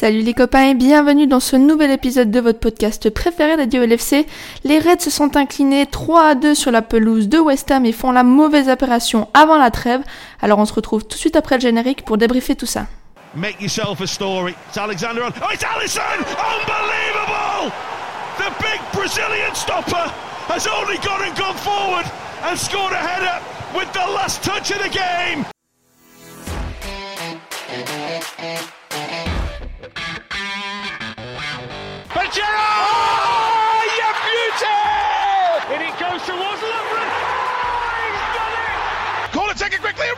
Salut les copains et bienvenue dans ce nouvel épisode de votre podcast préféré d'Adio LFC. Les Reds se sont inclinés 3 à 2 sur la pelouse de West Ham et font la mauvaise opération avant la trêve. Alors on se retrouve tout de suite après le générique pour débriefer tout ça. Make yourself a story. It's Alexander. Oh! Unbelievable! The big Brazilian stopper has only gone and gone forward and scored a header with the last touch of the game.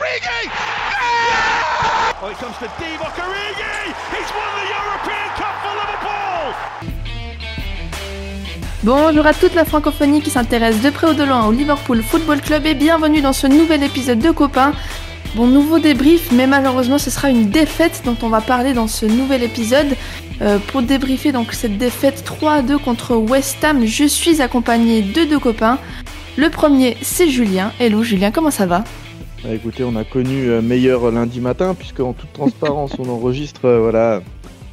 Origi! Yeah! Oh, it comes to Divock Origi! He's won the European Cup for Liverpool! Bonjour à toute la francophonie qui s'intéresse de près ou de loin au Liverpool Football Club et bienvenue dans ce nouvel épisode de Copains. Bon, nouveau débrief, mais malheureusement ce sera une défaite dont on va parler dans ce nouvel épisode. Euh, pour débriefer donc cette défaite 3 2 contre West Ham, je suis accompagné de deux copains. Le premier, c'est Julien. Hello Julien, comment ça va? Bah, écoutez, on a connu euh, meilleur lundi matin, puisque en toute transparence, on enregistre euh, voilà,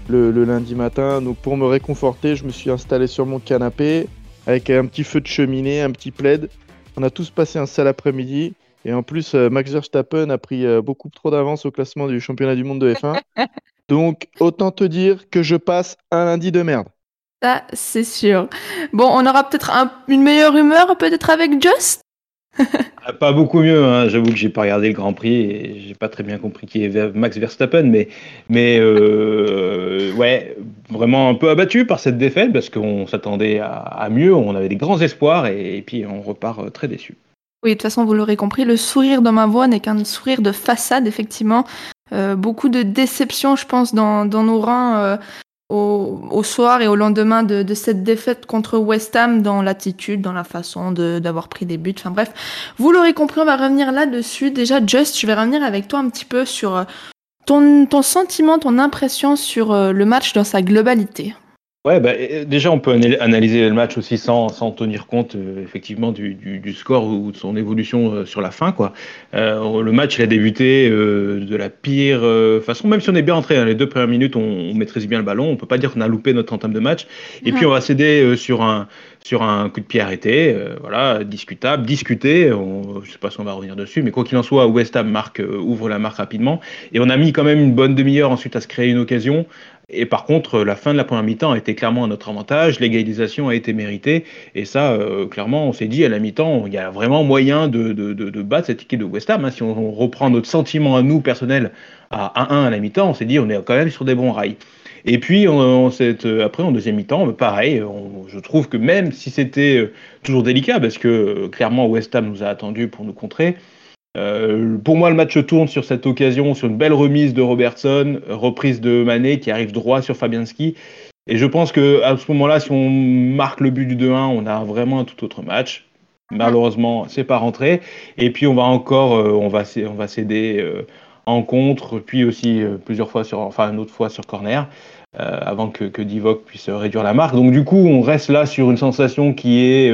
le, le lundi matin. Donc pour me réconforter, je me suis installé sur mon canapé avec un petit feu de cheminée, un petit plaid. On a tous passé un sale après-midi. Et en plus, euh, Max Verstappen a pris beaucoup trop d'avance au classement du championnat du monde de F1. Donc autant te dire que je passe un lundi de merde. Ça, c'est sûr. Bon, on aura peut-être un- une meilleure humeur peut-être avec Just? Pas beaucoup mieux, hein. j'avoue que j'ai pas regardé le Grand Prix et j'ai pas très bien compris qui est Max Verstappen, mais, mais euh, ouais, vraiment un peu abattu par cette défaite parce qu'on s'attendait à, mieux, on avait des grands espoirs et, puis on repart euh, très déçu. Oui, de toute façon, vous l'aurez compris, le sourire dans ma voix n'est qu'un sourire de façade, effectivement. Euh, beaucoup de déception, je pense, dans, nos rangs au, au soir et au lendemain de, de cette défaite contre West Ham, dans l'attitude, dans la façon d'avoir pris des buts. Enfin bref, vous l'aurez compris, on va revenir là-dessus. Déjà, Just, je vais revenir avec toi un petit peu sur euh, ton, ton sentiment, ton impression sur euh, le match dans sa globalité. Ouais, bah, déjà on peut ana- analyser le match aussi sans, sans tenir compte euh, effectivement du, du, du score ou de son évolution euh, sur la fin. Quoi. Euh, le match il a débuté euh, de la pire euh, façon, même si on est bien entré, hein, les deux premières minutes on, on maîtrise bien le ballon, on peut pas dire qu'on a loupé notre entame de match. Et puis on va céder euh, sur un sur un coup de pied arrêté, euh, voilà, discutable, discuté. On, je sais pas si on va revenir dessus, mais quoi qu'il en soit, West Ham marque, ouvre la marque rapidement. Et on a mis quand même une bonne demi-heure ensuite à se créer une occasion. Et par contre, la fin de la première mi-temps a été clairement à notre avantage, l'égalisation a été méritée, et ça, euh, clairement, on s'est dit à la mi-temps, il y a vraiment moyen de, de, de, battre cette équipe de West Ham. hein. Si on, reprend notre sentiment à nous, personnel, à 1-1 à la mi-temps, on s'est dit, on est quand même sur des bons rails. Et puis, euh, après, en deuxième mi-temps, euh, pareil, je trouve que même si c'était toujours délicat, parce que clairement, West Ham nous a attendu pour nous contrer, euh, pour moi, le match tourne sur cette occasion, sur une belle remise de Robertson, reprise de Mané qui arrive droit sur Fabianski. Et je pense que à ce moment-là, si on marque le but du 2-1, on a vraiment un tout autre match. Malheureusement, c'est pas rentré. Et puis on va encore, euh, on va, on va céder euh, en contre, puis aussi plusieurs fois sur, enfin une autre fois sur corner, avant que, que Divock puisse réduire la marque. Donc du coup, on reste là sur une sensation qui est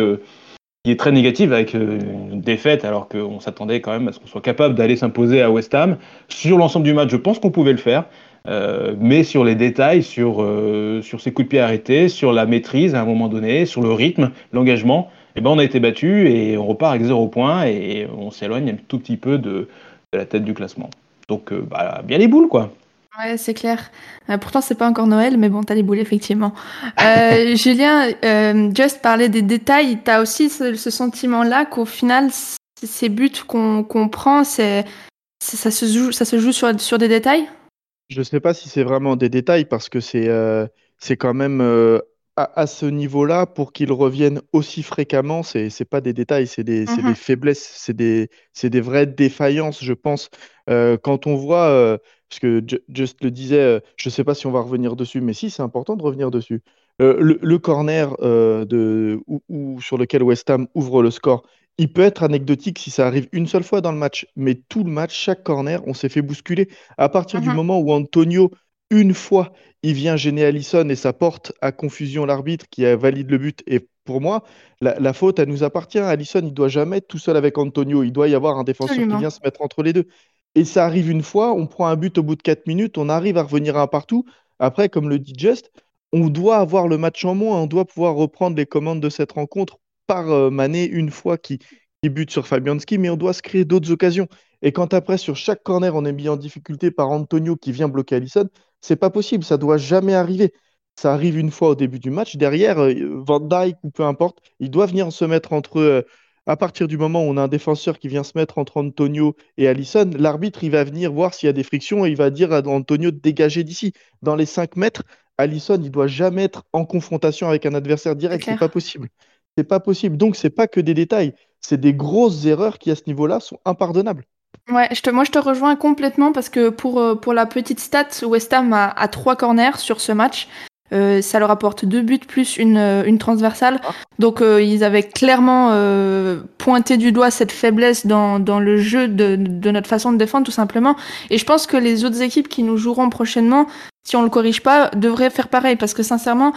qui est très négative avec euh, une défaite, alors qu'on s'attendait quand même à ce qu'on soit capable d'aller s'imposer à West Ham. Sur l'ensemble du match, je pense qu'on pouvait le faire, euh, mais sur les détails, sur, euh, sur ces coups de pied arrêtés, sur la maîtrise à un moment donné, sur le rythme, l'engagement, eh ben on a été battu et on repart avec zéro point et on s'éloigne un tout petit peu de, la tête du classement. Donc, bah, bien les boules, quoi. Ouais, c'est clair. Euh, pourtant, c'est pas encore Noël, mais bon, t'as les boules, effectivement. Euh, Julien, euh, Just parlait des détails. T'as aussi ce, ce sentiment-là qu'au final, ces buts qu'on qu'on prend, c'est c'est- ça se joue, ça se joue sur, sur des détails? Je sais pas si c'est vraiment des détails parce que c'est euh, c'est quand même euh, à, à ce niveau-là pour qu'ils reviennent aussi fréquemment, c'est c'est pas des détails, c'est des, Mhm. des faiblesses, c'est des, des vraies défaillances, je pense. Euh, quand on voit, euh, parce que Ju- Just le disait, euh, je sais pas si on va revenir dessus, mais si, c'est important de revenir dessus. Le, le corner de, ou sur lequel West Ham ouvre le score, il peut être anecdotique si ça arrive une seule fois dans le match, mais tout le match, chaque corner, on s'est fait bousculer. À partir du Mhm. moment où Antonio, une fois, il vient gêner Allison et ça porte à confusion l'arbitre qui valide le but. Et pour moi, la, la faute, elle nous appartient. Allison, il doit jamais être tout seul avec Antonio. Il doit y avoir un défenseur Absolument. qui vient se mettre entre les deux. Et ça arrive une fois, on prend un but au bout de 4 minutes, on arrive à revenir à un partout. Après, comme le dit Just, on doit avoir le match en moins, on doit pouvoir reprendre les commandes de cette rencontre par euh, Mané une fois qu'il bute sur Fabianski, mais on doit se créer d'autres occasions. Et quand après, sur chaque corner, on est mis en difficulté par Antonio qui vient bloquer Allison, c'est pas possible, ça doit jamais arriver. Ça arrive une fois au début du match. Derrière, euh, Van Dijk ou peu importe, il doit venir se mettre entre eux. À partir du moment où on a un défenseur qui vient se mettre entre Antonio et Allison, l'arbitre, il va venir voir s'il y a des frictions et il va dire à Antonio de dégager d'ici. Dans les 5 mètres, Allison, il doit jamais être en confrontation avec un adversaire direct. C'est pas possible. C'est pas possible. Donc, c'est pas que des détails. C'est des grosses erreurs qui, à ce niveau-là, sont impardonnables. Ouais, je te, moi je te rejoins complètement parce que pour, euh, pour la petite stat, West Ham a, a trois corners sur ce match. Euh, ça leur apporte deux buts plus une, euh, une transversale. Ah. Donc euh, ils avaient clairement euh, pointé du doigt cette faiblesse dans, dans le jeu de, de, notre façon de défendre tout simplement. Et je pense que les autres équipes qui nous joueront prochainement, si on le corrige pas, devraient faire pareil parce que sincèrement,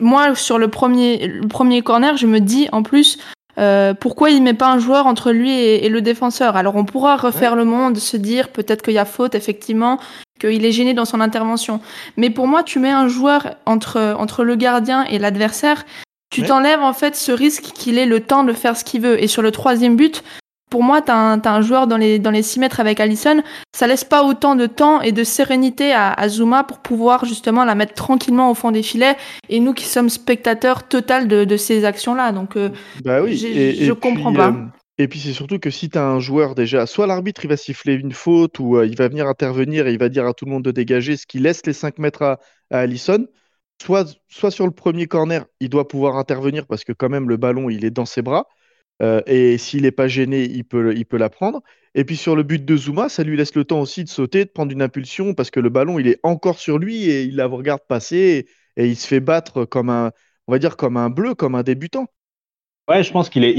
moi sur le premier, le premier corner, je me dis en plus euh, pourquoi il met pas un joueur entre lui et, le défenseur? Alors on pourra refaire le monde, se dire peut-être qu'il y a faute effectivement, qu'il est gêné dans son intervention. Mais pour moi, tu mets un joueur entre entre le gardien et l'adversaire, tu t'enlèves en fait ce risque qu'il ait le temps de faire ce qu'il veut. Et sur le troisième but, pour moi, t'as un, as un joueur dans les, dans les 6 mètres avec Allison, ça laisse pas autant de temps et de sérénité à, à, Zuma pour pouvoir justement la mettre tranquillement au fond des filets. Et nous qui sommes spectateurs total de, de ces actions-là. Donc, euh, bah oui, je comprends pas. Euh, et puis c'est surtout que si tu as un joueur déjà, soit l'arbitre il va siffler une faute ou euh, il va venir intervenir et il va dire à tout le monde de dégager, ce qui laisse les 5 mètres à, à Allison. Soit, soit sur le premier corner, il doit pouvoir intervenir parce que quand même le ballon il est dans ses bras. Euh, et s'il n'est pas gêné, il peut, il peut la prendre. Et puis sur le but de Zuma, ça lui laisse le temps aussi de sauter, de prendre une impulsion, parce que le ballon, il est encore sur lui et il la regarde passer et, il se fait battre comme un, on va dire comme un bleu, comme un débutant. Ouais, je pense qu'il est,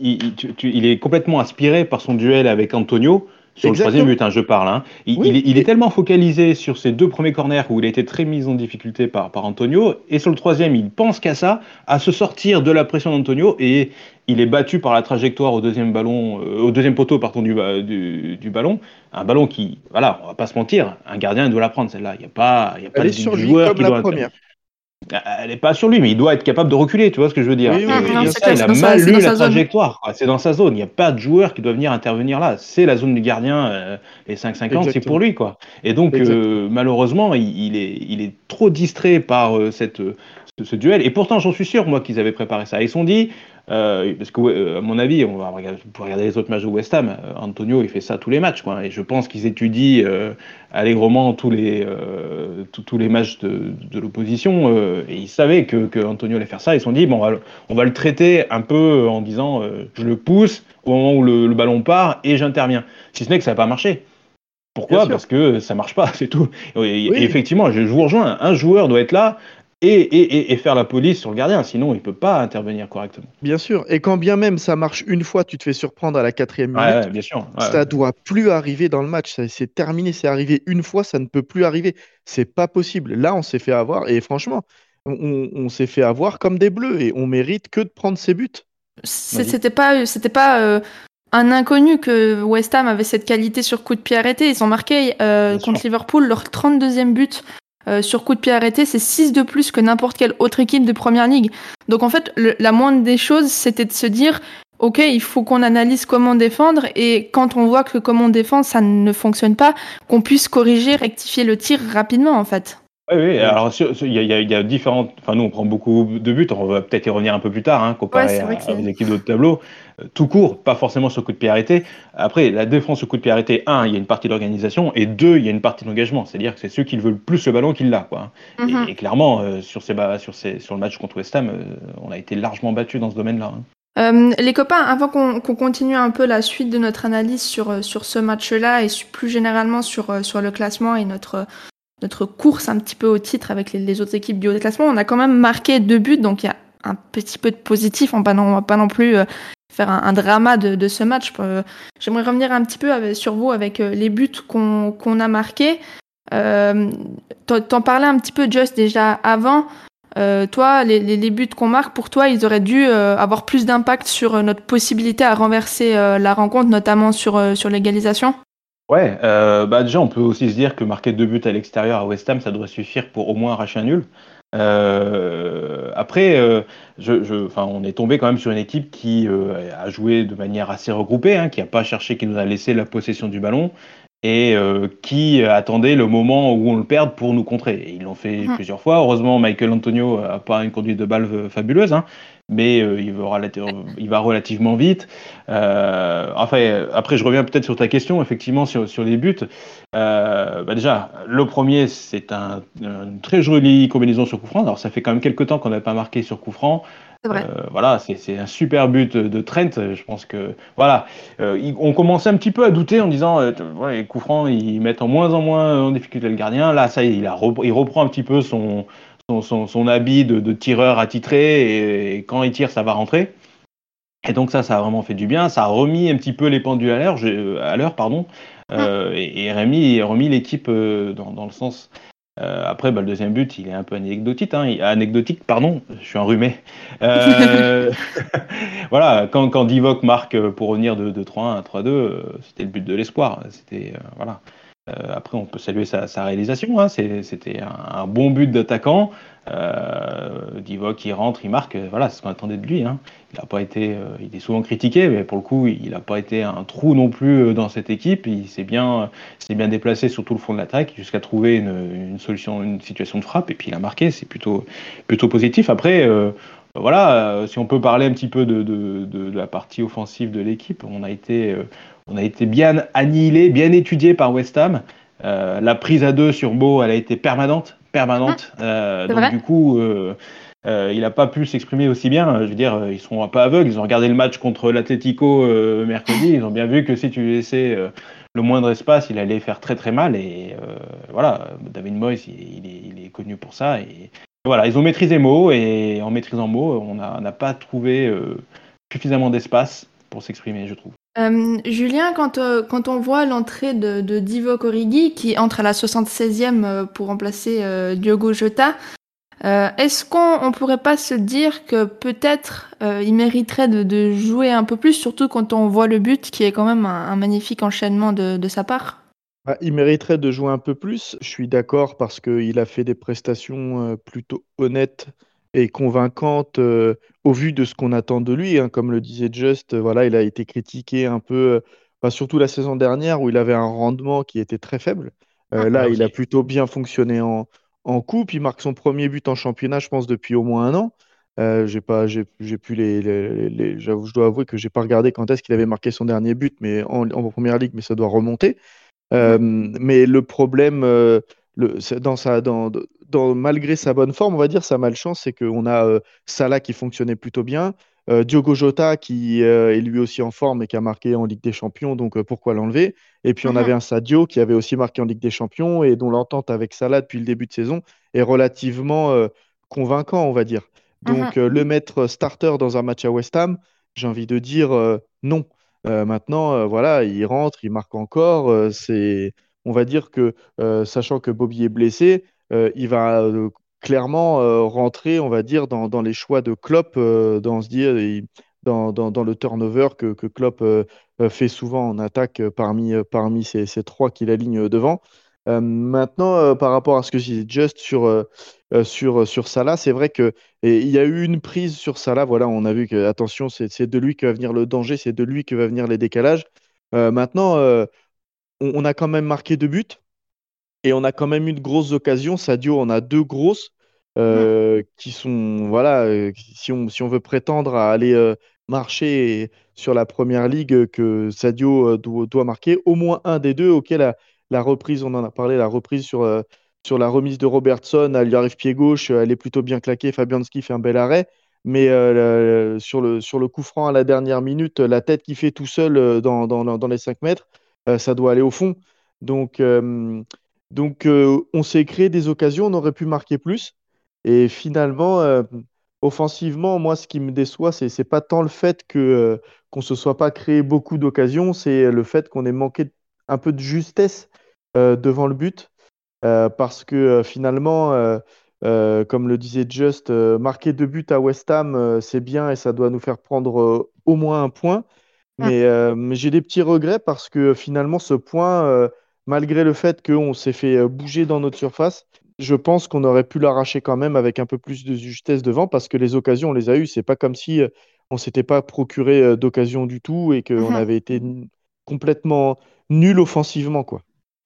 il, est complètement inspiré par son duel avec Antonio. Sur le troisième but, hein, je parle. Hein. Il, est tellement focalisé sur ces deux premiers corners où il a été très mis en difficulté par, par Antonio. Et sur le troisième, il pense qu'à ça, à se sortir de la pression d'Antonio. Et il est battu par la trajectoire au deuxième ballon, euh, au deuxième poteau pardon, du, du, du, ballon. Un ballon qui, voilà, on va pas se mentir, un gardien doit la prendre celle-là. Il n'y a pas, il y a pas de joueur qui doit. Première. Elle n'est pas sur lui, mais il doit être capable de reculer, tu vois ce que je veux dire Il a mal lu la trajectoire, c'est dans sa zone. Il n'y a pas de joueur qui doit venir intervenir là. C'est la zone du gardien, euh, les 5-50, c'est pour lui. quoi. Et donc, euh, malheureusement, il, est, il est trop distrait par euh, cette, ce, duel. Et pourtant, j'en suis sûr, moi, qu'ils avaient préparé ça. Ils sont dit, euh, parce que, euh, à mon avis, on va regarder, regarder les autres matchs de West Ham. Euh, Antonio, il fait ça tous les matchs, quoi. Et je pense qu'ils étudient allègrement tous les, tous les matchs de, de l'opposition. et ils savaient que, que, Antonio allait faire ça. Ils se sont dit, bon, on va, on va le traiter un peu en disant, je le pousse au moment où le, ballon part et j'interviens. Si ce n'est que ça n'a pas marché. Pourquoi? Parce que ça marche pas, c'est tout. Et, effectivement, je vous rejoins. Un joueur doit être là et, faire la police sur le gardien, sinon il ne peut pas intervenir correctement. Bien sûr, et quand bien même ça marche une fois, tu te fais surprendre à la quatrième minute, bien sûr, ça doit plus arriver dans le match, c'est terminé, c'est arrivé une fois, ça ne peut plus arriver, c'est pas possible. Là, on s'est fait avoir, et franchement, on, s'est fait avoir comme des bleus, et on mérite que de prendre ses buts. C'était pas, c'était pas euh, un inconnu que West Ham avait cette qualité sur coup de pied arrêté. Ils ont marqué euh, contre Liverpool leur 32e but euh, sur coup de pied arrêté, c'est 6 de plus que n'importe quelle autre équipe de première ligue. Donc en fait, la moindre des choses, c'était de se dire, ok, il faut qu'on analyse comment défendre et quand on voit que comment on défend, ça ne fonctionne pas, qu'on puisse corriger, rectifier le tir rapidement en fait. Oui, oui, alors il y, y, a différentes. Enfin, nous, on prend beaucoup de buts, on va peut-être y revenir un peu plus tard, hein, comparé à, aux équipes de tableau. Euh, tout court, pas forcément sur coup de pied arrêté. Après, la défense au coup de pied arrêté, un, il y a une partie d'organisation, et deux, il y a une partie d'engagement. C'est-à-dire que c'est ceux qui veulent plus le ballon qui l'a. Quoi. Mhm. et, clairement, euh, sur, ces, sur, ces, sur le match contre West Ham, euh, on a été largement battu dans ce domaine-là. Hein. les copains, avant qu'on continue un peu la suite de notre analyse sur, sur ce match-là et plus généralement sur, sur le classement et notre, notre course un petit peu au titre avec les, autres équipes du haut classement, on a quand même marqué deux buts, donc il y a un petit peu de positif. On va pas, pas non plus faire un, drama de, ce match. Euh, j'aimerais revenir un petit peu sur vous avec euh, les buts qu'on a marqués. T'en parlais un petit peu, Just, déjà avant. toi, les, buts qu'on marque, pour toi, ils auraient dû avoir plus d'impact sur notre possibilité à renverser la rencontre, notamment sur, l'égalisation? Ouais, euh, bah déjà on peut aussi se dire que marquer deux buts à l'extérieur à West Ham, ça devrait suffire pour au moins arracher un nul. Euh, après, euh, je, je, enfin, on est tombé quand même sur une équipe qui euh, a joué de manière assez regroupée, hein, qui n'a pas cherché, qui nous a laissé la possession du ballon et euh, qui attendait le moment où on le perde pour nous contrer. Et ils l'ont fait Mhm. plusieurs fois. Heureusement, Michael Antonio a pas une conduite de balle fabuleuse, hein, mais euh, il, va, relati- il va relativement vite. Euh, enfin, après, je reviens peut-être sur ta question, effectivement, sur, sur les buts. Euh, bah déjà, le premier, c'est un, une très jolie combinaison sur coup franc. Alors, ça fait quand même quelques temps qu'on n'a pas marqué sur coup franc. C'est vrai. Euh, voilà, c'est un super but de Trent. Je pense que voilà, Euh, il- on commençait un petit peu à douter en disant, euh, ouais, les coups francs, ils mettent en moins en moins en difficulté le gardien. Là, ça, a il reprend un petit peu son son, son, son habit de, de tireur attitré et, et quand il tire, ça va rentrer. Et donc ça, ça a vraiment fait du bien. Ça a remis un petit peu les pendules à l'heure, je- à l'heure, pardon, Euh, et, et remis, remis l'équipe euh, dans, dans le sens. Euh, après, bah, le deuxième but, il est un peu anecdotique. Hein, anecdotique, pardon. Je suis enrhumé. Euh, voilà, quand, quand Divock marque pour revenir de, de 3-1 à 3-2, euh, c'était le but de l'espoir. C'était euh, voilà. Euh, après, on peut saluer sa, sa réalisation. Hein. C'était un, bon but d'attaquant. Euh, Divock, il rentre, il marque. euh, Voilà, c'est ce qu'on attendait de lui. Hein. Il a pas été, euh, il est souvent critiqué, mais pour le coup, il n'a pas été un trou non plus dans cette équipe. Il s'est bien, s'est bien déplacé sur tout le fond de l'attaque jusqu'à trouver une, solution, une situation de frappe. Et puis il a marqué. C'est plutôt, plutôt positif. Après. voilà, si on peut parler un petit peu de, de, la partie offensive de l'équipe, on a été, on a été bien annihilé, bien étudié par West Ham. Euh, la prise à deux sur Beau, elle a été permanente, permanente. Euh, C'est donc du coup, euh, euh, il n'a pas pu s'exprimer aussi bien. Je veux dire, euh, ils sont pas aveugles. Ils ont regardé le match contre l'Atlético euh, mercredi. Ils ont bien vu que si tu laissais euh, le moindre espace, il allait faire très très mal. Et euh, voilà, David Moyes, il, il est, il est connu pour ça. Et voilà, ils ont maîtrisé Mo et en maîtrisant Mo, on n'a on n'a pas trouvé euh, suffisamment d'espace pour s'exprimer, je trouve. Euh, Julien, quand, euh, quand on voit l'entrée de, Divock Origi qui entre à la 76e euh, pour remplacer Diogo Jota, est-ce qu'on on pourrait pas se dire que peut-être il mériterait de, jouer un peu plus, surtout quand on voit le but qui est quand même un, magnifique enchaînement de, sa part? Bah, il mériterait de jouer un peu plus. Je suis d'accord parce qu'il a fait des prestations plutôt honnêtes et convaincantes euh, au vu de ce qu'on attend de lui. hein. Comme le disait Just, euh, voilà, il a été critiqué un peu, euh, bah, surtout la saison dernière où il avait un rendement qui était très faible. Ah, là, là il a plutôt bien fonctionné en, en coupe. Il marque son premier but en championnat, je pense, depuis au moins un an. Euh, j'ai pas, j'ai, j'ai pu les, les- je dois avouer que j'ai pas regardé quand est-ce qu'il avait marqué son dernier but, mais en, en première ligue, mais ça doit remonter. Euh, mais le problème, euh, le, dans sa, dans, dans, malgré sa bonne forme, on va dire, sa malchance, c'est qu'on a euh, Salah qui fonctionnait plutôt bien, euh, Diogo Jota qui euh, est lui aussi en forme et qui a marqué en Ligue des Champions, donc euh, pourquoi l'enlever? Et puis on Mhm. avait un Sadio qui avait aussi marqué en Ligue des Champions et dont l'entente avec Salah depuis le début de saison est relativement convaincant, on va dire. Donc euh, le mettre starter dans un match à West Ham, j'ai envie de dire non. Maintenant, voilà, il rentre, il marque encore. c'est, on va dire que, euh, sachant que Bobby est blessé, il va euh, clairement euh, rentrer, on va dire, dans, les choix de Klopp, euh, dans, le turnover que, que Klopp euh, euh, fait souvent en attaque euh, parmi, euh, ces, ces trois qu'il aligne euh, devant. Euh, maintenant, euh, par rapport à ce que je disais juste sur, euh, euh, sur, sur Salah, c'est vrai que et il y a eu une prise sur Salah. Voilà, on a vu que, attention, c'est de lui que va venir le danger, c'est de lui que va venir les décalages. Euh, maintenant, euh, on a quand même marqué deux buts et on a quand même eu de grosses occasions. Sadio en a deux grosses euh, qui sont, voilà, euh, si on, on veut prétendre à aller euh, marcher sur la première ligue, que Sadio doit, marquer au moins un des deux, auquel la, reprise, on en a parlé, la reprise sur, sur la remise de Robertson, elle lui arrive pied gauche, elle est plutôt bien claquée. Fabianski fait un bel arrêt. Mais sur le, sur le coup franc à la dernière minute, la tête qu'il fait tout seul dans, dans, les 5 mètres, ça doit aller au fond. Donc, donc euh, on s'est créé des occasions, on aurait pu marquer plus. Et finalement, euh, offensivement, moi, ce qui me déçoit, c'est c'est pas tant le fait que euh, qu'on se soit pas créé beaucoup d'occasions, c'est le fait qu'on ait manqué un peu de justesse euh, devant le but. Parce que finalement, comme le disait Just, marquer deux buts à West Ham, c'est bien et ça doit nous faire prendre au moins un point. Mais, euh, mais j'ai des petits regrets parce que finalement, ce point, malgré le fait qu'on s'est fait euh, bouger dans notre surface, je pense qu'on aurait pu l'arracher quand même avec un peu plus de justesse devant parce que les occasions, on les a eues. C'est pas comme si on s'était pas procuré d'occasion du tout et qu'on Mhm. avait été complètement nul offensivement, quoi.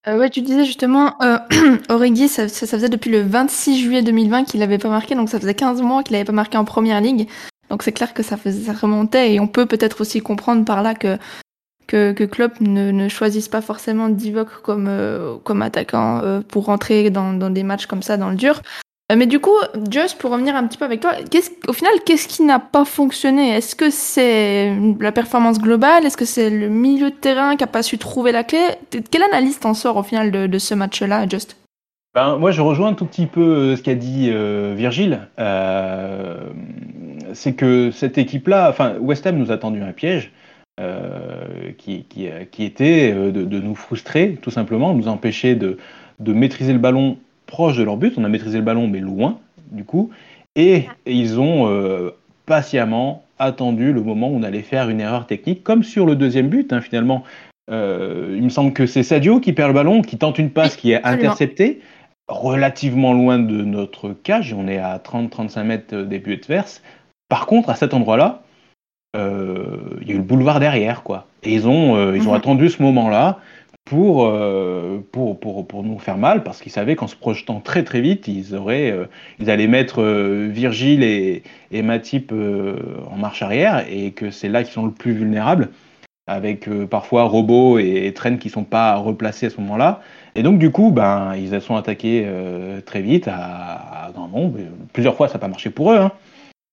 Euh, ouais, tu disais justement, euh, Origi, ça, ça, ça faisait depuis le 26 juillet 2020 qu'il n'avait pas marqué, donc ça faisait 15 mois qu'il n'avait pas marqué en première ligue. Donc c'est clair que ça, faisait, ça remontait et on peut peut-être aussi comprendre par là que, que, Klopp ne, choisisse pas forcément Divock comme, euh, comme attaquant euh, pour rentrer dans, dans des matchs comme ça dans le dur. Euh, mais du coup, Just, pour revenir un petit peu avec toi, au final, qu'est-ce qui n'a pas fonctionné? Est-ce que c'est la performance globale? Est-ce que c'est le milieu de terrain qui n'a pas su trouver la clé? Quelle analyse t'en sort au final de, ce match-là, Just? Ben, moi, je rejoins un tout petit peu ce qu'a dit Virgile. C'est que cette équipe-là, enfin, West Ham nous a tendu un piège qui, qui, qui était euh, de, de nous frustrer, tout simplement, nous empêcher de, de maîtriser le ballon proche de leur but. On a maîtrisé le ballon, mais loin, du coup. Et ils ont euh, patiemment attendu le moment où on allait faire une erreur technique, comme sur le deuxième but, hein, finalement. Euh, il me semble que c'est Sadio qui perd le ballon, qui tente une passe qui est interceptée, relativement loin de notre cage. On est à 30-35 mètres des buts adverses. Par contre, à cet endroit-là, euh, y a eu le boulevard derrière, quoi. Et ils ont, euh, ils ont Mhm. attendu ce moment-là pour, euh, pour, pour, pour nous faire mal, parce qu'ils savaient qu'en se projetant très très vite, ils, auraient, euh, ils allaient mettre Virgile et, et Matip en marche arrière, et que c'est là qu'ils sont le plus vulnérables, avec parfois Robot et, et qui sont pas replacés à ce moment-là. Et donc du coup, ben, ils sont attaqués très vite à, à grand nombre. Plusieurs fois, ça n'a pas marché pour eux. Hein.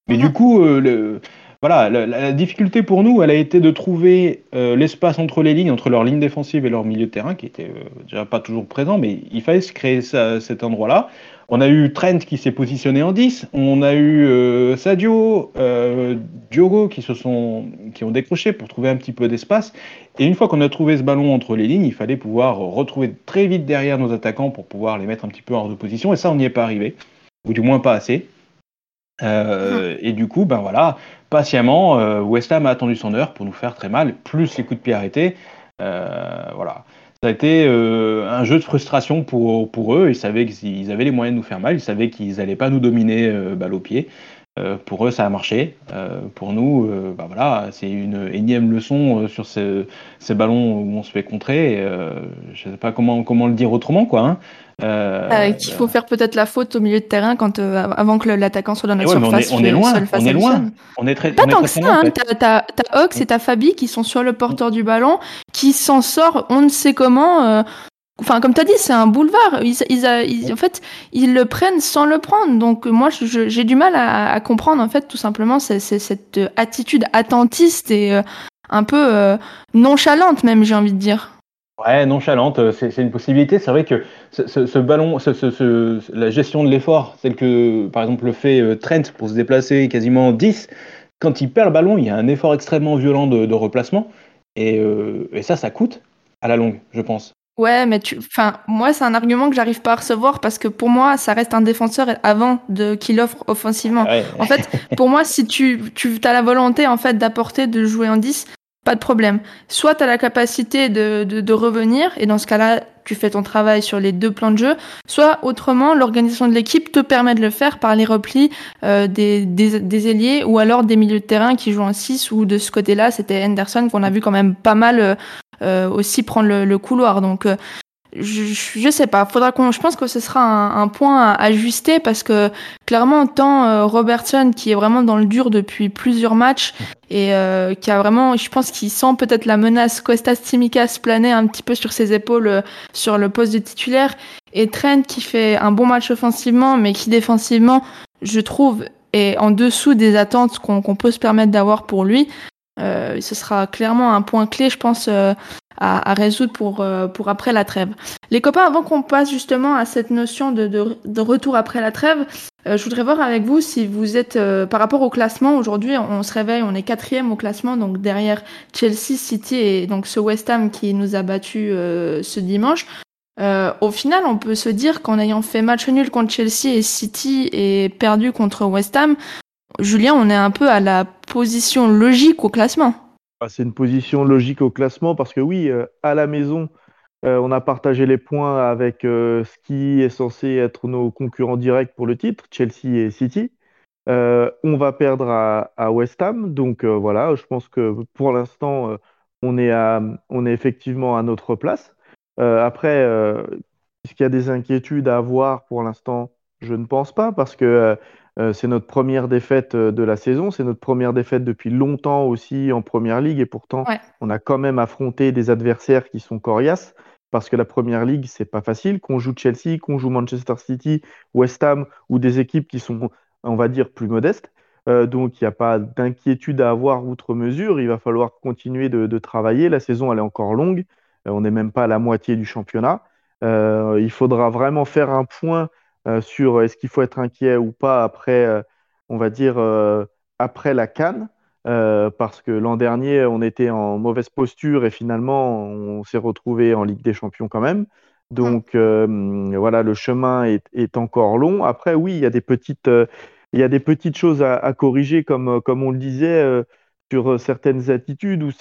Mais Mhm. du coup, euh, le, voilà, la, difficulté pour nous, elle a été de trouver euh, l'espace entre les lignes, entre leur ligne défensive et leur milieu de terrain, qui était euh, déjà pas toujours présent, mais il fallait se créer cet endroit-là. On a eu Trent qui s'est positionné en 10, on a eu euh, Sadio, Diogo qui se sont, qui ont décroché pour trouver un petit peu d'espace. Et une fois qu'on a trouvé ce ballon entre les lignes, il fallait pouvoir retrouver très vite derrière nos attaquants pour pouvoir les mettre un petit peu hors de position. Et ça, on n'y est pas arrivé, ou du moins pas assez. Euh, et du coup, ben voilà, patiemment, euh, West Ham a attendu son heure pour nous faire très mal, plus les coups de pied arrêtés. Euh, voilà. Ça a été euh, un jeu de frustration pour, pour eux. Ils savaient qu'ils avaient les moyens de nous faire mal. Ils savaient qu'ils n'allaient pas nous dominer euh, balle au pied. Pour eux, ça a marché. Pour nous, bah voilà, c'est une énième leçon sur ces, ces ballons où on se fait contrer. Et, je ne sais pas comment, comment le dire autrement, quoi. Hein. Euh, Euh, qu'il faut faire peut-être la faute au milieu de terrain quand, euh, avant que l'attaquant soit dans notre ouais, mais on surface. est- on est loin, on est loin. On est très, Pas on est tant très, que ça, hein. t'as Hawks et t'as Fabi qui sont sur le porteur du ballon, qui s'en sort, on ne sait comment. euh, Enfin, comme t'as dit, c'est un boulevard. Ils, ils, a- ils- en fait, ils le prennent sans le prendre. Donc, moi, j'ai du mal à, à comprendre, en fait, tout simplement, c'est cette attitude attentiste et euh, un peu euh, nonchalante, même, j'ai envie de dire. Ouais, nonchalante, euh, c'est une possibilité. C'est vrai que ce, ce- ce ballon, ce- la gestion de l'effort, celle que, par exemple, le fait euh, Trent pour se déplacer quasiment 10, quand il perd le ballon, il y a un effort extrêmement violent de, de replacement. Et, euh, et ça, ça coûte à la longue, je pense. Ouais, mais tu, enfin, moi, c'est un argument que j'arrive pas à recevoir parce que pour moi, ça reste un défenseur avant de qu'il offre offensivement. Ouais. En fait, pour moi, si tu, tu as la volonté en fait d'apporter, de jouer en 10, pas de problème. Soit tu as la capacité de, de, revenir, et dans ce cas-là, tu fais ton travail sur les deux plans de jeu, soit autrement, l'organisation de l'équipe te permet de le faire par les replis euh, des, des, ailiers ou alors des milieux de terrain qui jouent en 6, ou de ce côté-là, c'était Henderson qu'on a vu quand même pas mal euh, euh, aussi prendre le, couloir. Donc, je, je sais pas. Faudra qu'on. Je pense que ce sera un, un point à ajuster parce que clairement, tant euh, Robertson qui est vraiment dans le dur depuis plusieurs matchs et euh, qui a vraiment, je pense qu'il sent peut-être la menace Costas Tsimikas planer un petit peu sur ses épaules euh, sur le poste de titulaire et Trent qui fait un bon match offensivement mais qui défensivement, je trouve, est en dessous des attentes qu'on qu'on peut se permettre d'avoir pour lui. Euh, ce sera clairement un point clé, je pense, euh, à, à résoudre pour, euh, pour après la trêve. Les copains, avant qu'on passe justement à cette notion de, de, de retour après la trêve, euh, je voudrais voir avec vous si vous êtes, euh, par rapport au classement, aujourd'hui on, se réveille, on est quatrième au classement, donc derrière Chelsea, City et donc ce West Ham qui nous a battu euh, ce dimanche. Euh, au final, on peut se dire qu'en ayant fait match nul contre Chelsea et City et perdu contre West Ham, Julien, on est un peu à la position logique au classement. Ah, c'est une position logique au classement parce que oui, euh, à la maison, euh, on a partagé les points avec euh, ce qui est censé être nos concurrents directs pour le titre, Chelsea et City. On va perdre à, West Ham, donc voilà, je pense que pour l'instant, on est on est effectivement à notre place. Après, est-ce qu'il y a des inquiétudes à avoir pour l'instant? Je ne pense pas, parce que euh, c'est notre première défaite euh, de la saison, c'est notre première défaite depuis longtemps aussi en Première Ligue, et pourtant, Ouais. on a quand même affronté des adversaires qui sont coriaces, parce que la Première Ligue, c'est pas facile. Qu'on joue Chelsea, qu'on joue Manchester City, West Ham, ou des équipes qui sont on va dire, plus modeste. Euh, donc, il n'y a pas d'inquiétude à avoir outre mesure. Il va falloir continuer de, de travailler. La saison, elle est encore longue. Euh, on n'est même pas à la moitié du championnat. Euh, il faudra vraiment faire un point sur est-ce qu'il faut être inquiet ou pas après, euh, on va dire, euh, après la CAN. Euh, parce que l'an dernier, on était en mauvaise posture et finalement, on s'est retrouvé en Ligue des Champions quand même. Donc euh, voilà, le chemin est, est encore long. Après, oui, il y a des petites, euh, il y a des petites choses à, à corriger, comme, euh, comme on le disait, euh, sur euh, certaines attitudes où,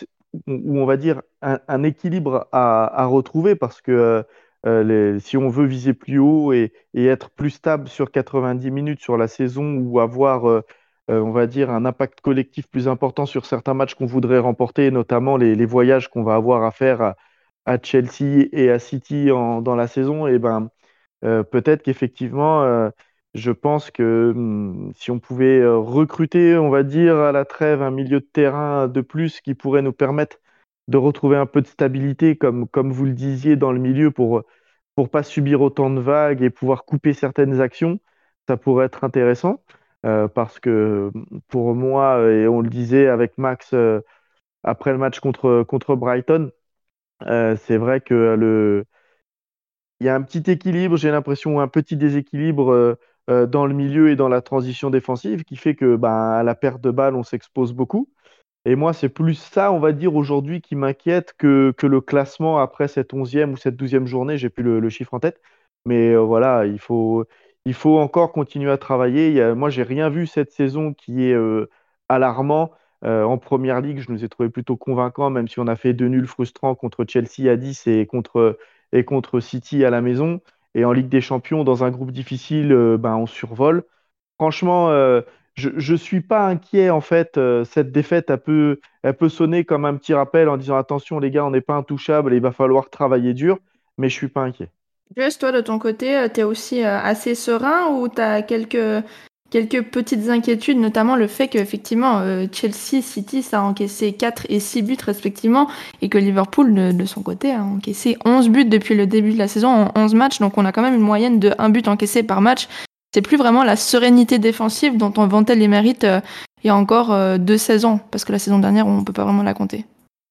on va dire un, un équilibre à, à retrouver parce que euh, euh, les- si on veut viser plus haut et, être plus stable sur 90 minutes sur la saison ou avoir, euh, euh, on va dire, un impact collectif plus important sur certains matchs qu'on voudrait remporter, notamment les, voyages qu'on va avoir à faire à, Chelsea et à City dans la saison, et ben, euh, peut-être qu'effectivement, euh, je pense que hum, si on pouvait euh, recruter, on va dire, à la trêve un milieu de terrain de plus qui pourrait nous permettre de retrouver un peu de stabilité, comme, vous le disiez, dans le milieu pour pour pas subir autant de vagues et pouvoir couper certaines actions, ça pourrait être intéressant. Euh, parce que pour moi, et on le disait avec Max euh, après le match contre, Brighton, euh, c'est vrai que il y a un petit équilibre, j'ai l'impression, un petit déséquilibre dans le milieu et dans la transition défensive qui fait que ben, à la perte de balle, on s'expose beaucoup. Et moi, c'est plus ça, on va dire, aujourd'hui qui m'inquiète que, que le classement après cette onzième ou cette douzième journée. J'ai plus le, chiffre en tête. Mais euh, voilà, il faut, il faut encore continuer à travailler. Il y a, moi, j'ai rien vu cette saison qui est euh, alarmant. Euh, en première ligue, je nous ai trouvé plutôt convaincants, même si on a fait deux nuls frustrants contre Chelsea à 10 et contre, et contre City à la maison. Et en Ligue des Champions, dans un groupe difficile, ben, on survole. Franchement, je ne suis pas inquiet en fait. Euh, cette défaite, elle peut, elle peut sonner comme un petit rappel en disant attention les gars, on n'est pas intouchable il va falloir travailler dur, mais je suis pas inquiet. Juste, toi, de ton côté, tu es aussi euh, assez serein ou tu as quelques, quelques petites inquiétudes, notamment le fait qu'effectivement, euh, Chelsea, City, ça a encaissé 4 et 6 buts respectivement, et que Liverpool, de son côté, a encaissé 11 buts depuis le début de la saison en 11 matchs, donc on a quand même une moyenne de 1 but encaissé par match. C'est plus vraiment la sérénité défensive dont on vantait les mérites euh, il y a encore euh, deux saisons, parce que la saison dernière, on peut pas vraiment la compter.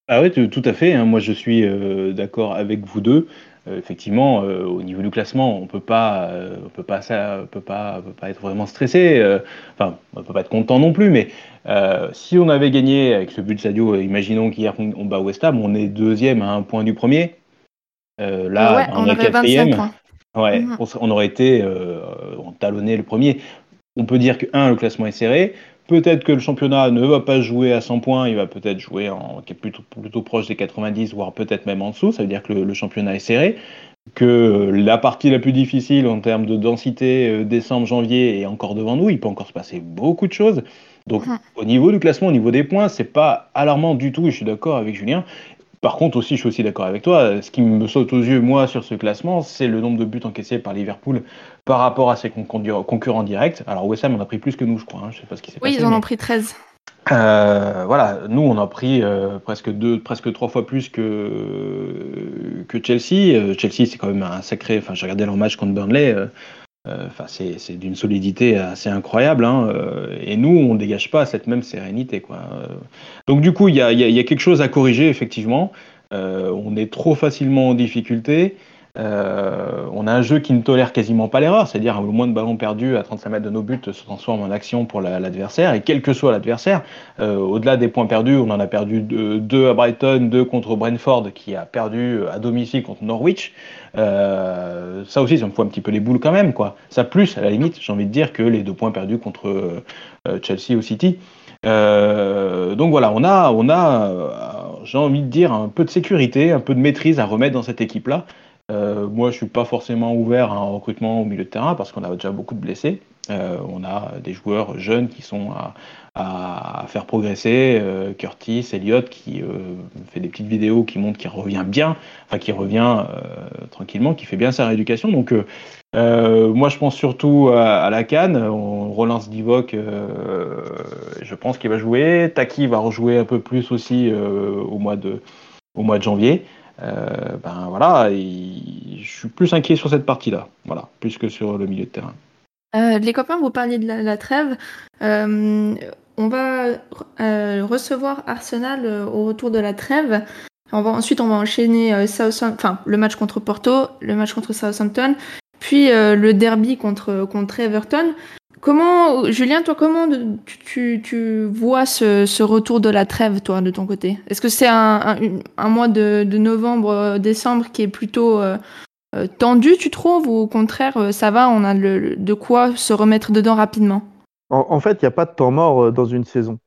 Ah oui, tout à fait. hein. Moi, je suis euh, d'accord avec vous deux. Effectivement, au niveau du classement, on peut pas, on peut pas, ça, on peut pas, on peut pas être vraiment stressé. enfin, on peut pas être content non plus. Mais si on avait gagné avec ce but de Sadio, imaginons qu'hier on, bat West Ham, on est deuxième à un point du premier. Euh, là, ouais, on, on est aurait 25 quatrième. Ouais, Mhm. on, aurait été euh, on talonnait le premier. On peut dire que un, le classement est serré. Peut-être que le championnat ne va pas jouer à 100 points, il va peut-être jouer en qui est plutôt, plutôt proche des 90, voire peut-être même en dessous. Ça veut dire que le, le championnat est serré, que euh, la partie la plus difficile en termes de densité, euh, décembre, janvier, est encore devant nous. Il peut encore se passer beaucoup de choses. Donc, Mhm. au niveau du classement, au niveau des points, c'est pas alarmant du tout. Et je suis d'accord avec Julien. Par contre, aussi, je suis aussi d'accord avec toi. Ce qui me saute aux yeux, moi, sur ce classement, c'est le nombre de buts encaissés par Liverpool par rapport à ses concurrents directs. Alors, West Ham en a pris plus que nous, je crois. hein. Je sais pas ce qui s'est Oui, passé. ils en mais- ont pris 13. Euh, voilà, nous on a pris euh, presque deux, presque trois fois plus que que Chelsea. Euh, Chelsea c'est quand même un sacré. Enfin, j'ai regardé leur match contre Burnley. Euh, euh, Enfin, c'est c'est d'une solidité assez incroyable. hein, euh, et nous, on dégage pas cette même sérénité, quoi. Euh, Donc du coup, il y a, y a- y a quelque chose à corriger effectivement. Euh, on est trop facilement en difficulté. Euh, on a un jeu qui ne tolère quasiment pas l'erreur, c'est-à-dire le moins de ballons perdus à 35 mètres de nos buts se transforme en action pour l'adversaire, et quel que soit l'adversaire, euh, au-delà des points perdus, on en a perdu deux, à Brighton, deux contre Brentford, qui a perdu à domicile contre Norwich. Euh, ça aussi, ça me fout un petit peu les boules quand même, quoi. Ça plus, à la limite, j'ai envie de dire que les deux points perdus contre Chelsea ou City. donc voilà, on a, on a j'ai envie de dire, un peu de sécurité, un peu de maîtrise à remettre dans cette équipe-là. Euh, moi, je suis pas forcément ouvert à un recrutement au milieu de terrain parce qu'on a déjà beaucoup de blessés. Euh, on a des joueurs jeunes qui sont à, faire progresser. Euh, Curtis, Elliott, qui fait des petites vidéos qui montrent qu'il revient bien, enfin qui revient tranquillement, qui fait bien sa rééducation. Donc, moi, je pense surtout à, la Cannes. On relance Divock. je pense qu'il va jouer. Taki va rejouer un peu plus aussi au mois de au mois de janvier. Euh, ben voilà, je suis plus inquiet sur cette partie-là, voilà, plus que sur le milieu de terrain. Euh, les copains, vous parliez de la, trêve. Euh, on va recevoir Arsenal au retour de la trêve. Ensuite, on va enchaîner enfin, le match contre Porto, le match contre Southampton, puis le derby contre, contre Everton. Comment, Julien, toi, comment tu, vois ce, retour de la trêve, toi, de ton côté? Est-ce que c'est un, mois de, novembre, euh, décembre qui est plutôt euh, euh, tendu, tu trouves, ou au contraire, ça va, on a de quoi se remettre dedans rapidement? En, fait, il n'y a pas de temps mort dans une saison.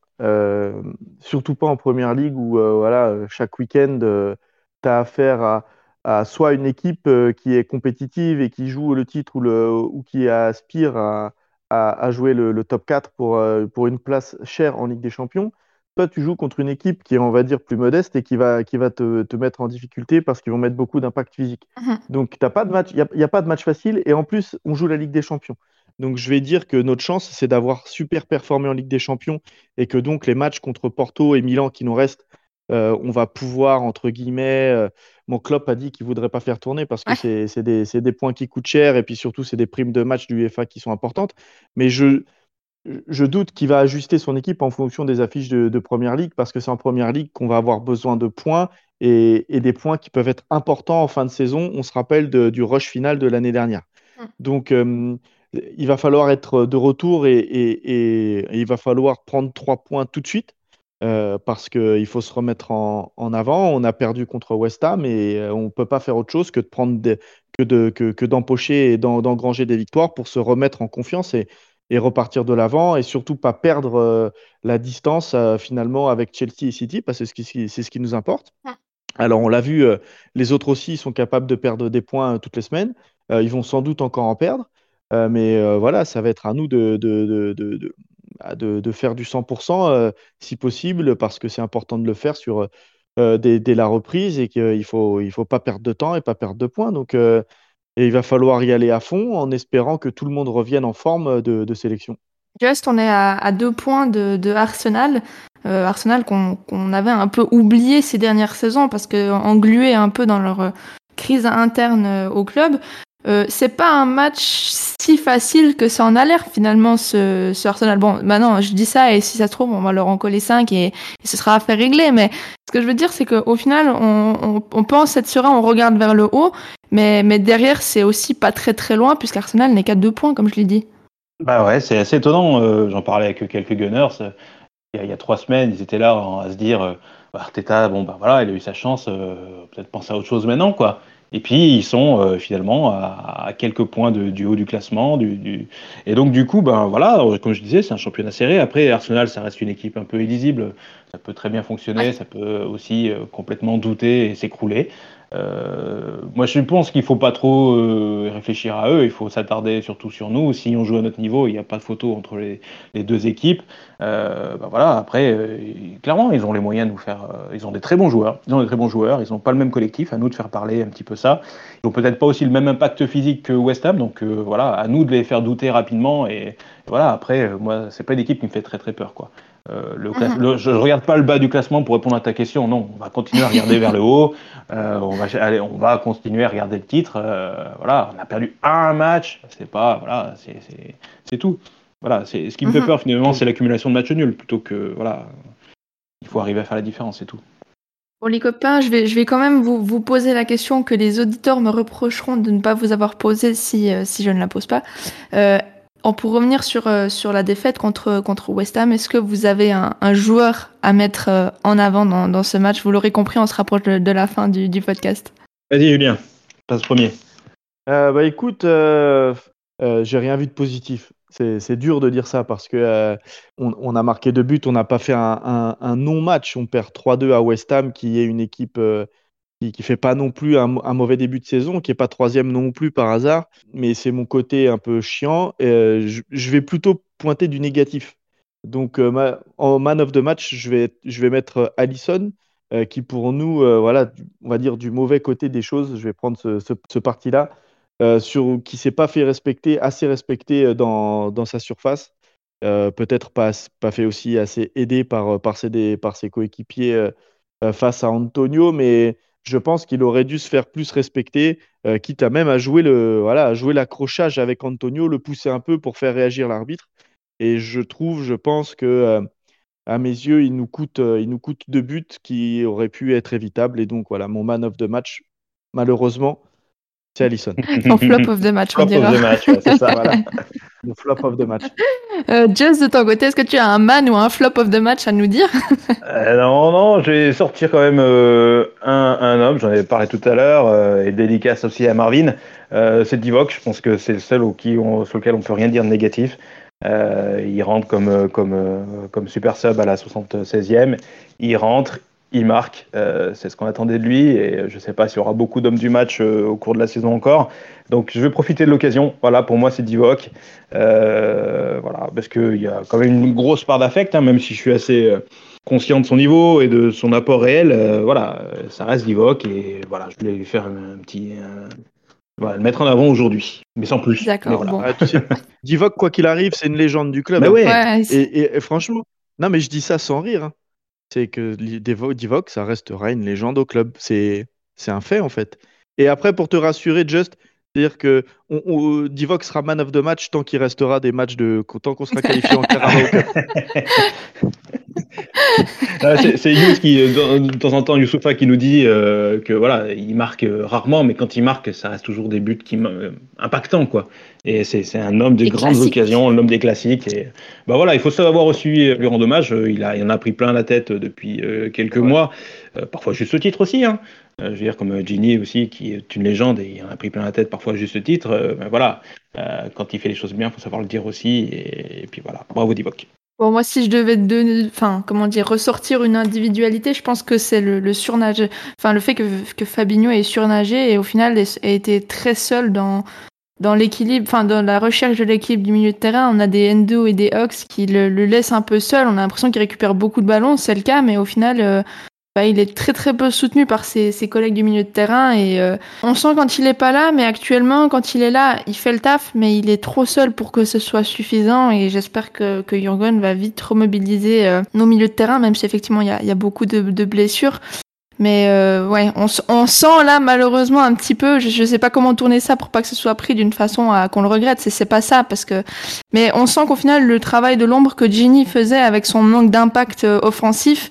surtout pas en première ligue où voilà, chaque week-end, tu as affaire à, soit une équipe qui est compétitive et qui joue le titre le, ou qui aspire à à, jouer le, top 4 pour, euh, pour une place chère en Ligue des Champions. Toi, tu joues contre une équipe qui est, on va dire, plus modeste et qui va, qui va te, te mettre en difficulté parce qu'ils vont mettre beaucoup d'impact physique. Mhm. Donc, il n'y a, a, pas de match facile et en plus, on joue la Ligue des Champions. Donc, je vais dire que notre chance, c'est d'avoir super performé en Ligue des Champions et que donc les matchs contre Porto et Milan qui nous restent, euh, on va pouvoir, entre guillemets, euh, mon Klopp a dit qu'il voudrait pas faire tourner parce que c'est des, points qui coûtent cher et puis surtout, c'est des primes de match du UEFA qui sont importantes. Mais je, je doute qu'il va ajuster son équipe en fonction des affiches de, Première Ligue parce que c'est en Première Ligue qu'on va avoir besoin de points et, des points qui peuvent être importants en fin de saison. On se rappelle du rush final de l'année dernière. Hum. Donc, euh, il va falloir être de retour et, et, il va falloir prendre trois points tout de suite. Euh, parce qu'il faut se remettre en, avant. On a perdu contre West Ham et euh, on ne peut pas faire autre chose que de prendre que de que, d'empocher et d'engranger des victoires pour se remettre en confiance et, et repartir de l'avant et surtout pas perdre euh, la distance finalement avec Chelsea et City parce que c'est ce qui nous importe. Alors on l'a vu, les autres aussi sont capables de perdre des points toutes les semaines. ils vont sans doute encore en perdre. mais voilà, ça va être à nous de, de, de, bah, de, faire du 100% euh, si possible, parce que c'est important de le faire sur, euh, dès, la reprise et qu'il ne faut, il faut pas perdre de temps et pas perdre de points. Donc, euh, il va falloir y aller à fond en espérant que tout le monde revienne en forme de, sélection. Just, on est à, deux points de, Arsenal. Arsenal qu'on avait un peu oublié ces dernières saisons parce qu'englué un peu dans leur crise interne au club. Euh, c'est pas un match si facile que ça en a l'air finalement ce, Arsenal. Bon, maintenant je dis ça et si ça se trouve on va leur en coller 5 et, ce sera à faire régler. Mais ce que je veux dire c'est qu'au final on, on, pense être serein, on regarde vers le haut, mais, mais derrière c'est aussi pas très très loin puisqu'Arsenal n'est qu'à deux points comme je l'ai dit. Bah ouais, c'est assez étonnant. Euh, j'en parlais avec quelques Gunners. Euh, il y, a, il trois semaines, ils étaient là à se dire, bah, Arteta, bon bah voilà, il a eu sa chance, peut-être penser à autre chose maintenant quoi. Et puis ils sont euh, finalement à, quelques points du haut du classement. Du, Et donc du coup, ben voilà, comme je disais, c'est un championnat serré. Après, Arsenal, ça reste une équipe un peu illisible. Ça peut très bien fonctionner, ça peut aussi euh, complètement douter et s'écrouler. Euh, moi, je pense qu'il faut pas trop euh, réfléchir à eux. Il faut s'attarder surtout sur nous. Si on joue à notre niveau, il n'y a pas de photo entre les, deux équipes. Euh, bah voilà. Après, clairement, ils ont les moyens de nous faire. ils ont des très bons joueurs. Ils ont des très bons joueurs. Ils n'ont pas le même collectif. À nous de faire parler un petit peu ça. Ils n'ont peut-être pas aussi le même impact physique que West Ham. Donc voilà, à nous de les faire douter rapidement. Et, voilà. Après, moi, c'est pas une équipe qui me fait très très peur, quoi. Euh, mhm. je ne regarde pas le bas du classement pour répondre à ta question. Non, on va continuer à regarder vers le haut. Euh, on, va, allez, on va continuer à regarder le titre. Euh, voilà, on a perdu un match. C'est pas, voilà, c'est tout. Voilà, c'est ce qui me fait mhm. peur finalement, c'est l'accumulation de matchs nuls plutôt que voilà. Il faut arriver à faire la différence, c'est tout. Bon les copains, je vais, je vais quand même vous, vous poser la question que les auditeurs me reprocheront de ne pas vous avoir posée si, si je ne la pose pas. Pour revenir sur, euh, sur la défaite contre, contre West Ham, est-ce que vous avez un, un joueur à mettre euh, en avant dans, dans ce match? Vous l'aurez compris, on se rapproche de, de la fin du, du podcast. Vas-y Julien, passe premier. Euh, bah écoute, euh, euh, j'ai rien vu de positif. C'est c'est dur de dire ça parce que euh, on, on a marqué deux buts, on n'a pas fait un, un- un non-match. On perd 3-2 à West Ham, qui est une équipe euh, qui, qui fait pas non plus un, mauvais début de saison, qui est pas troisième non plus par hasard. Mais c'est mon côté un peu chiant. Euh, je, vais plutôt pointer du négatif. Donc euh, en man of the match, je vais, je vais mettre euh, Alisson, euh, qui pour nous, voilà, on va dire du mauvais côté des choses. Je vais prendre ce, ce, parti-là sur, qui s'est pas fait respecter, assez respecter euh, dans, dans sa surface. Peut-être pas, pas fait aussi assez aidé par, par ses, par ses coéquipiers face à Antonio, mais je pense qu'il aurait dû se faire plus respecter, euh, quitte à même à jouer le, jouer l'accrochage avec Antonio, le pousser un peu pour faire réagir l'arbitre. Et je trouve, je pense que euh, à mes yeux, il nous coûte, euh, il nous coûte deux buts qui auraient pu être évitables. Et donc voilà, mon man of the match, malheureusement, c'est Alisson. Ton flop of the match, on Flop of dira. the match, ouais, c'est ça. Voilà, le flop of the match. Euh, Just de ton côté, est-ce que tu as un man ou un flop of the match à nous dire? Euh, non, non, je vais sortir quand même euh, un, un homme, j'en avais parlé tout à l'heure, euh, et dédicace aussi à Marvin. Euh, c'est Divock, je pense que c'est le seul au qui on- sur lequel on peut rien dire de négatif. Euh, il rentre comme, comme, comme super sub à la 76e. Il rentre, il marque. Euh, c'est ce qu'on attendait de lui. Et je ne sais pas s'il y aura beaucoup d'hommes du match euh, au cours de la saison encore. Donc je vais profiter de l'occasion. Voilà, pour moi, c'est Divock. Euh, voilà, parce qu'il y a quand même une grosse part d'affect, hein, même si je suis assez conscient de son niveau et de son apport réel. euh, voilà, ça reste Divock. Et voilà, je voulais lui faire un, un petit. un- voilà, le mettre en avant aujourd'hui, mais sans plus. D'accord, voilà. bon. Ah, tu sais, Divock, quoi qu'il arrive, c'est une légende du club. Bah hein. ouais. Ouais, Et, c'est- et- et franchement, non, mais je dis ça sans rire. hein. C'est que Divock, ça restera une légende au club. C'est c'est un fait, en fait. Et après, pour te rassurer, Just, c'est-à-dire que on, on- Divock sera man of the match tant qu'il restera des matchs de. tant qu'on sera qualifié en Carabao. Ah, c'est Yous qui, euh, de, temps en temps, Youssoufa qui nous dit euh, que voilà, il marque euh, rarement, mais quand il marque, ça reste toujours des buts qui euh, impactants, quoi. Et c'est un homme des Des grandes occasions, l'homme des classiques. Et bah voilà, il faut savoir aussi lui rendre hommage. Euh, Il a, il en a pris plein la tête depuis euh, quelques Ouais. mois, Euh, parfois juste ce titre aussi. Hein. Euh, je veux dire comme euh, Ginny aussi, qui est une légende et il en a pris plein la tête parfois juste ce titre. Euh, ben voilà, Euh, quand il fait les choses bien, il faut savoir le dire aussi. Et, puis voilà, bravo Divock. Bon, moi, si je devais donner, enfin, comment dire, ressortir une individualité, je pense que c'est le, le surnage, enfin, le fait que, que Fabinho ait surnagé et au final ait, été très seul dans, dans l'équilibre, enfin, dans la recherche de l'équilibre du milieu de terrain. On a des Endo et des Ox qui le, laissent un peu seul. On a l'impression qu'il récupère beaucoup de ballons, c'est le cas, mais au final, euh, bah, il est très très peu soutenu par ses, collègues du milieu de terrain et euh, on sent quand il est pas là, mais actuellement quand il est là, il fait le taf, mais il est trop seul pour que ce soit suffisant et j'espère que, que Jurgen va vite remobiliser euh, nos milieux de terrain, même si effectivement il y a, beaucoup de, blessures. Mais euh, ouais, on sent là malheureusement un petit peu, je, je sais pas comment tourner ça pour pas que ce soit pris d'une façon à qu'on le regrette, c'est c'est pas ça parce que mais on sent qu'au final le travail de l'ombre que Ginny faisait avec son manque d'impact euh, offensif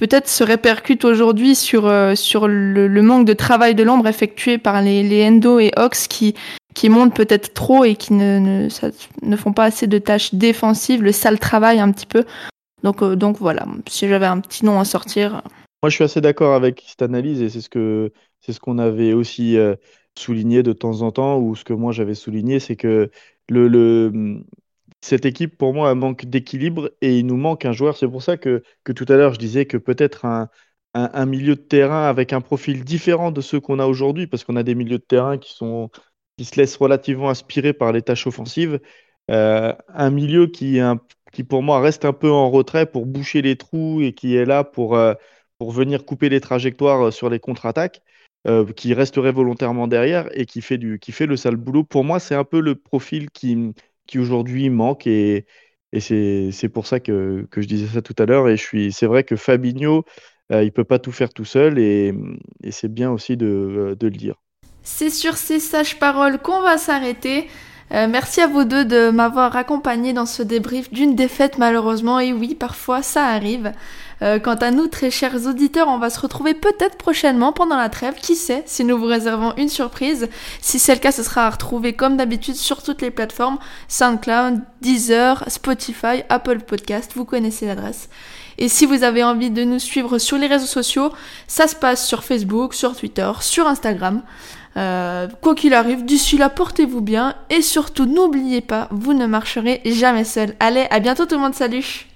peut-être se répercute aujourd'hui sur, euh, sur le, manque de travail de l'ombre effectué par les, les Endo et Ox qui, qui montent peut-être trop et qui ne, ne, ne font pas assez de tâches défensives, le sale travail un petit peu. Donc, euh, donc voilà, si j'avais un petit nom à sortir. Moi, je suis assez d'accord avec cette analyse et c'est ce que c'est ce qu'on avait aussi euh, souligné de temps en temps ou ce que moi j'avais souligné, c'est que le cette équipe pour moi elle manque d'équilibre et il nous manque un joueur. C'est pour ça que, que tout à l'heure je disais que peut-être un, un, milieu de terrain avec un profil différent de ceux qu'on a aujourd'hui, parce qu'on a des milieux de terrain qui sont qui se laissent relativement aspirer par les tâches offensives. Euh, un milieu qui, un- qui pour moi reste un peu en retrait pour boucher les trous et qui est là pour euh, pour venir couper les trajectoires sur les contre-attaques, euh, qui resterait volontairement derrière et qui fait, du, qui fait le sale boulot. Pour moi, c'est un peu le profil qui, qui aujourd'hui manque et, et c'est, pour ça que, que je disais ça tout à l'heure. Et c'est vrai que Fabinho, euh, il peut pas tout faire tout seul et, et c'est bien aussi de, de le dire. C'est sur ces sages paroles qu'on va s'arrêter. Euh, merci à vous deux de m'avoir accompagné dans ce débrief d'une défaite malheureusement. Et oui, parfois ça arrive. Euh, quant à nous, très chers auditeurs, on va se retrouver peut-être prochainement pendant la trêve. Qui sait si nous vous réservons une surprise. Si c'est le cas, ce sera à retrouver comme d'habitude sur toutes les plateformes SoundCloud, Deezer, Spotify, Apple Podcast. Vous connaissez l'adresse. Et si vous avez envie de nous suivre sur les réseaux sociaux, ça se passe sur Facebook, sur Twitter, sur Instagram. Euh, quoi qu'il arrive, d'ici là, portez-vous bien et surtout n'oubliez pas, vous ne marcherez jamais seul. Allez, à bientôt tout le monde, salut